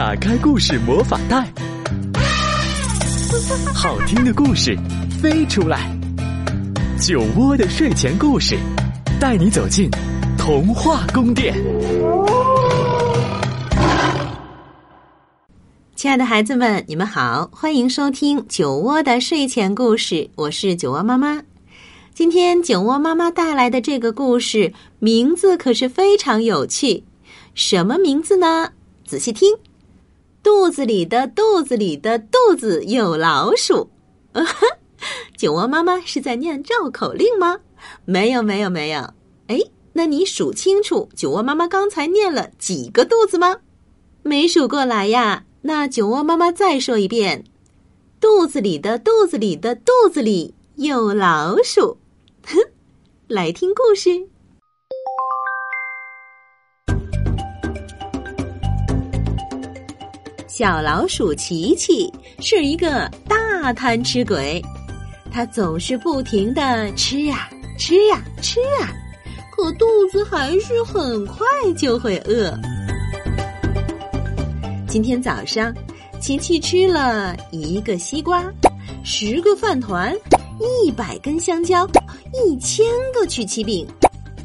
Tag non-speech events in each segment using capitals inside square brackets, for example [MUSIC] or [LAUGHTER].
打开故事魔法袋，好听的故事飞出来。酒窝的睡前故事，带你走进童话宫殿。亲爱的孩子们，你们好，欢迎收听酒窝的睡前故事，我是酒窝妈妈。今天酒窝妈妈带来的这个故事名字可是非常有趣，什么名字呢？仔细听，肚子里的肚子里的肚子有老鼠。啊 [LAUGHS] 酒窝妈妈是在念绕口令吗？没有，没有，没有。哎，那你数清楚酒窝妈妈刚才念了几个肚子吗？没数过来呀。那酒窝妈妈再说一遍：肚子里的肚子里的肚子里有老鼠。哼，[LAUGHS] 来听故事。小老鼠琪琪是一个大贪吃鬼，它总是不停的吃呀吃呀吃啊，可肚子还是很快就会饿。今天早上，琪琪吃了一个西瓜，十个饭团，一百根香蕉。一千个曲奇饼，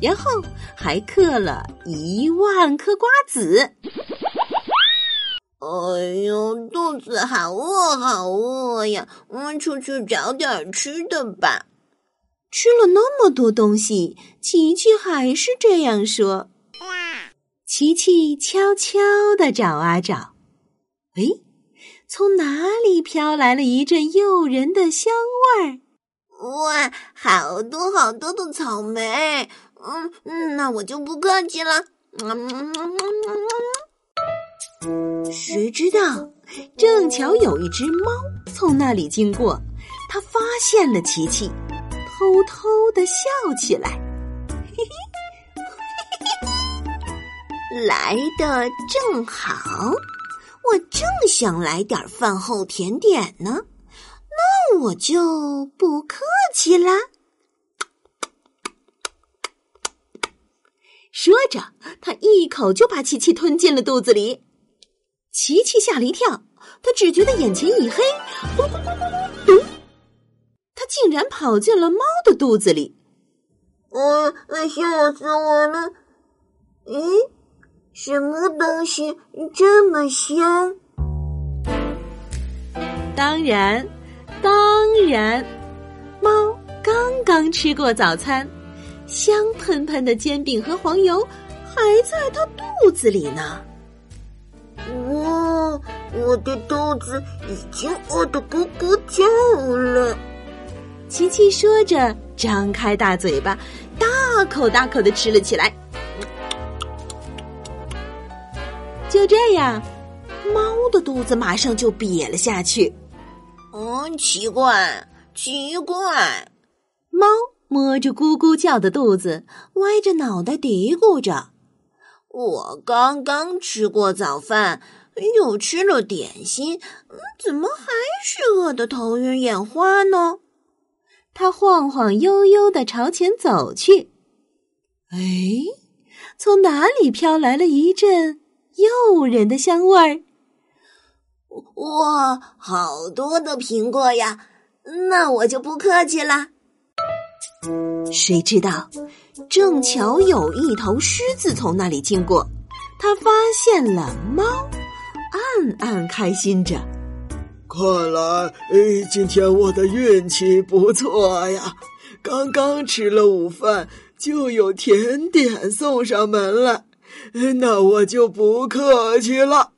然后还嗑了一万颗瓜子。哎呦，肚子好饿，好饿呀！我们出去找点吃的吧。吃了那么多东西，琪琪还是这样说。琪琪悄悄的找啊找，哎，从哪里飘来了一阵诱人的香味儿？哇，好多好多的草莓！嗯嗯，那我就不客气了。谁知道，正巧有一只猫从那里经过，它发现了琪琪，偷偷的笑起来。嘿嘿，嘿嘿，来的正好，我正想来点饭后甜点呢。那我就不客气啦。说着，他一口就把琪琪吞进了肚子里。琪琪吓了一跳，他只觉得眼前一黑，咕咕咕咕咕，咚！他竟然跑进了猫的肚子里。嗯，吓死我了！咦，什么东西这么香？当然。当然，猫刚刚吃过早餐，香喷喷的煎饼和黄油还在它肚子里呢。哇，我的肚子已经饿得咕咕叫了。琪琪说着，张开大嘴巴，大口大口的吃了起来。就这样，猫的肚子马上就瘪了下去。嗯，奇怪，奇怪！猫摸着咕咕叫的肚子，歪着脑袋嘀咕着：“我刚刚吃过早饭，又吃了点心，怎么还是饿得头晕眼花呢？”他晃晃悠悠的朝前走去。哎，从哪里飘来了一阵诱人的香味儿？哇，好多的苹果呀！那我就不客气啦。谁知道，正巧有一头狮子从那里经过，它发现了猫，暗暗开心着。看来，哎，今天我的运气不错呀！刚刚吃了午饭，就有甜点送上门来，那我就不客气了。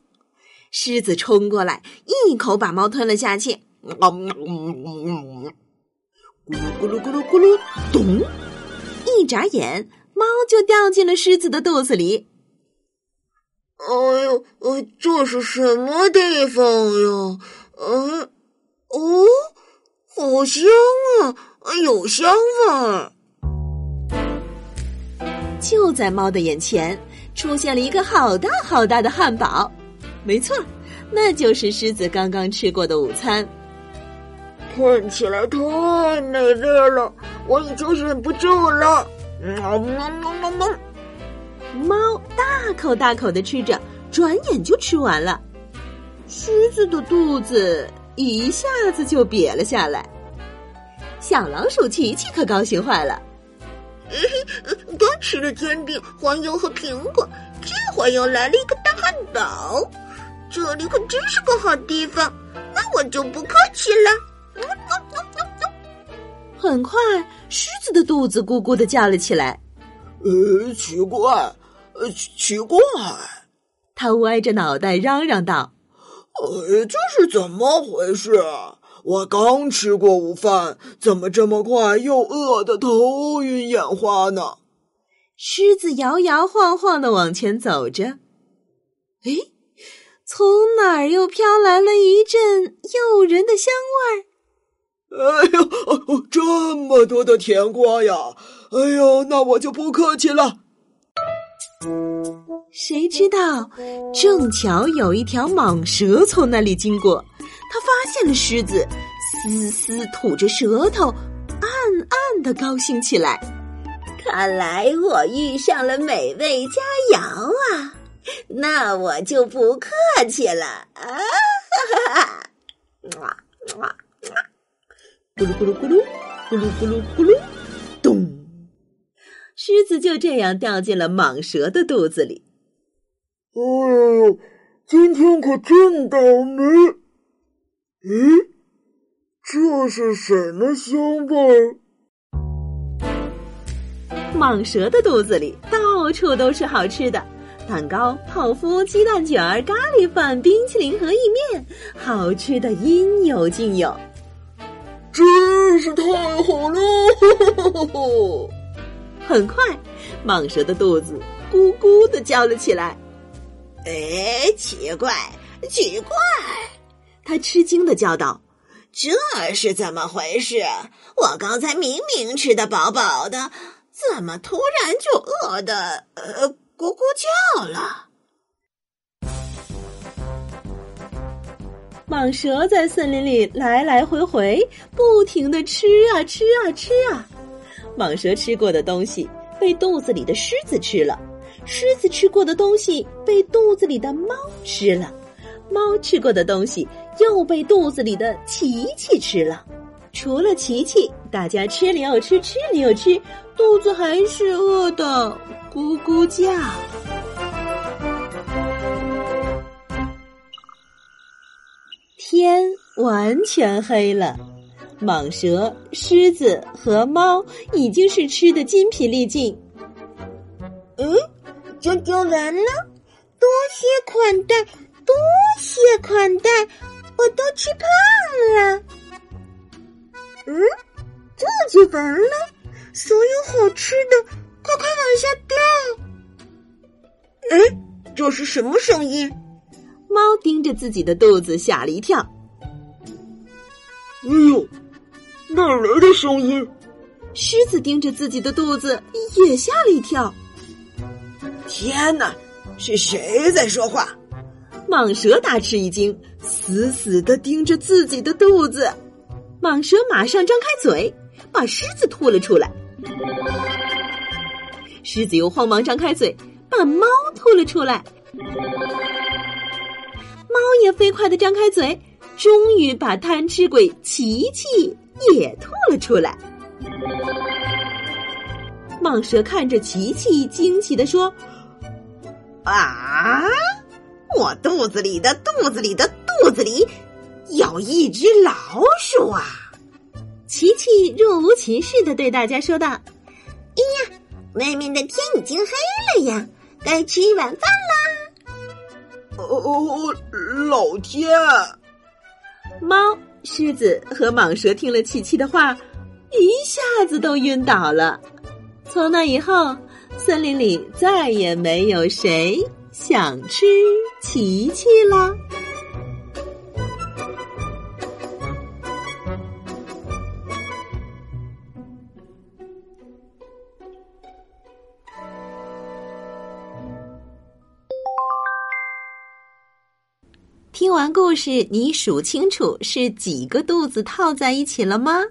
狮子冲过来，一口把猫吞了下去。咕噜咕噜咕噜咕噜，咚！一眨眼，猫就掉进了狮子的肚子里。哎呦，呃，这是什么地方呀？嗯，哦，好香啊，有香味儿。就在猫的眼前，出现了一个好大好大的汉堡。没错，那就是狮子刚刚吃过的午餐。看起来太美味了，我已经忍不住了。喵喵喵喵喵！猫大口大口的吃着，转眼就吃完了。狮子的肚子一下子就瘪了下来。小老鼠琪琪可高兴坏了。刚吃了煎饼、黄油和苹果，这会又来了一个大汉堡，这里可真是个好地方。那我就不客气了。[LAUGHS] 很快，狮子的肚子咕咕的叫了起来。呃，奇怪，呃，奇怪，他歪着脑袋嚷嚷道：“呃，这是怎么回事？我刚吃过午饭，怎么这么快又饿得头晕眼花呢？”狮子摇摇晃晃的往前走着，哎，从哪儿又飘来了一阵诱人的香味儿？哎呦，这么多的甜瓜呀！哎呦，那我就不客气了。谁知道，正巧有一条蟒蛇从那里经过，它发现了狮子，嘶嘶吐着舌头，暗暗的高兴起来。看来我遇上了美味佳肴啊！[LAUGHS] 那我就不客气了啊！哈哈哈！哇哇哇！咕噜咕噜咕噜，咕噜咕噜咕噜，咚！狮子就这样掉进了蟒蛇的肚子里。哎呦，今天可真倒霉！咦，这是什么香味？蟒蛇的肚子里到处都是好吃的，蛋糕、泡芙、鸡蛋卷儿、咖喱饭、冰淇淋和意面，好吃的应有尽有。真是太好了！[LAUGHS] 很快，蟒蛇的肚子咕咕的叫了起来。哎，奇怪，奇怪！他吃惊的叫道：“这是怎么回事？我刚才明明吃的饱饱的，怎么突然就饿的呃咕咕叫了？”蟒蛇在森林里来来回回，不停的吃啊吃啊吃啊。蟒蛇吃过的东西被肚子里的狮子吃了。狮子吃过的东西被肚子里的猫吃了，猫吃过的东西又被肚子里的琪琪吃了。除了琪琪，大家吃了又吃，吃了又吃，肚子还是饿的咕咕叫。天完全黑了，蟒蛇、狮子和猫已经是吃的筋疲力尽。嗯。这就完了，多谢款待，多谢款待，我都吃胖了。嗯，这就完了，所有好吃的快快往下掉。哎，这是什么声音？猫盯着自己的肚子，吓了一跳。哎呦，哪来的声音？狮子盯着自己的肚子，也吓了一跳。天哪，是谁在说话？蟒蛇大吃一惊，死死的盯着自己的肚子。蟒蛇马上张开嘴，把狮子吐了出来。狮子又慌忙张开嘴，把猫吐了出来。猫也飞快的张开嘴，终于把贪吃鬼琪琪也吐了出来。蟒蛇看着琪琪，惊奇的说。啊！我肚子里的肚子里的肚子里有一只老鼠啊！琪琪若无其事的对大家说道：“哎呀，外面的天已经黑了呀，该吃晚饭啦！”哦哦哦，老天！猫、狮子和蟒蛇听了琪琪的话，一下子都晕倒了。从那以后。森林里再也没有谁想吃琪琪了。故事，你数清楚是几个肚子套在一起了吗？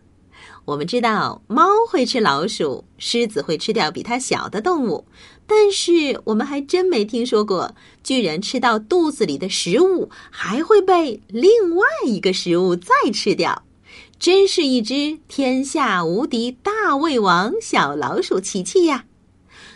我们知道猫会吃老鼠，狮子会吃掉比它小的动物，但是我们还真没听说过，居然吃到肚子里的食物还会被另外一个食物再吃掉，真是一只天下无敌大胃王小老鼠琪琪呀！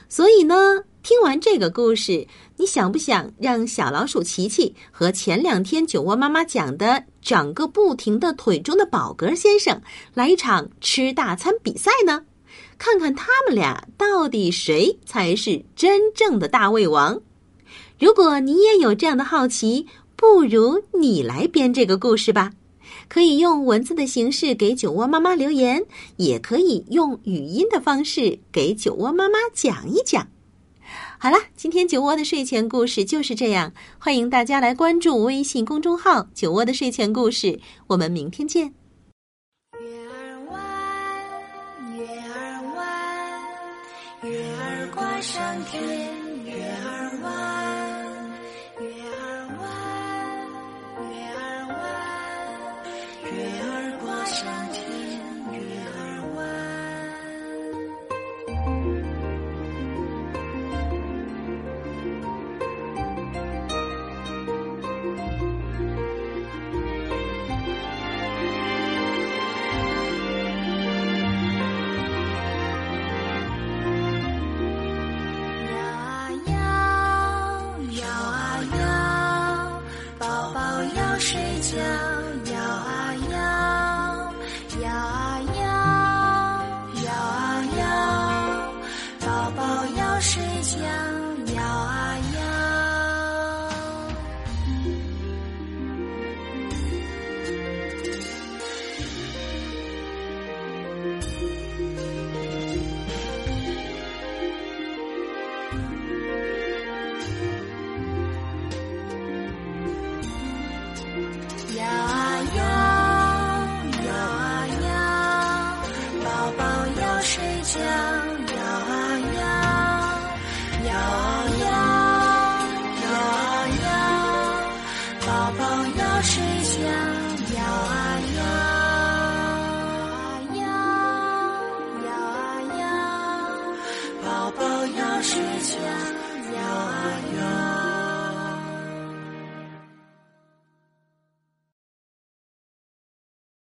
所以呢。听完这个故事，你想不想让小老鼠琪琪和前两天酒窝妈妈讲的长个不停的腿中的宝格先生来一场吃大餐比赛呢？看看他们俩到底谁才是真正的大胃王？如果你也有这样的好奇，不如你来编这个故事吧。可以用文字的形式给酒窝妈妈留言，也可以用语音的方式给酒窝妈妈讲一讲。好了，今天酒窝的睡前故事就是这样。欢迎大家来关注微信公众号“酒窝的睡前故事”，我们明天见。月儿弯，月儿弯，月儿挂上天，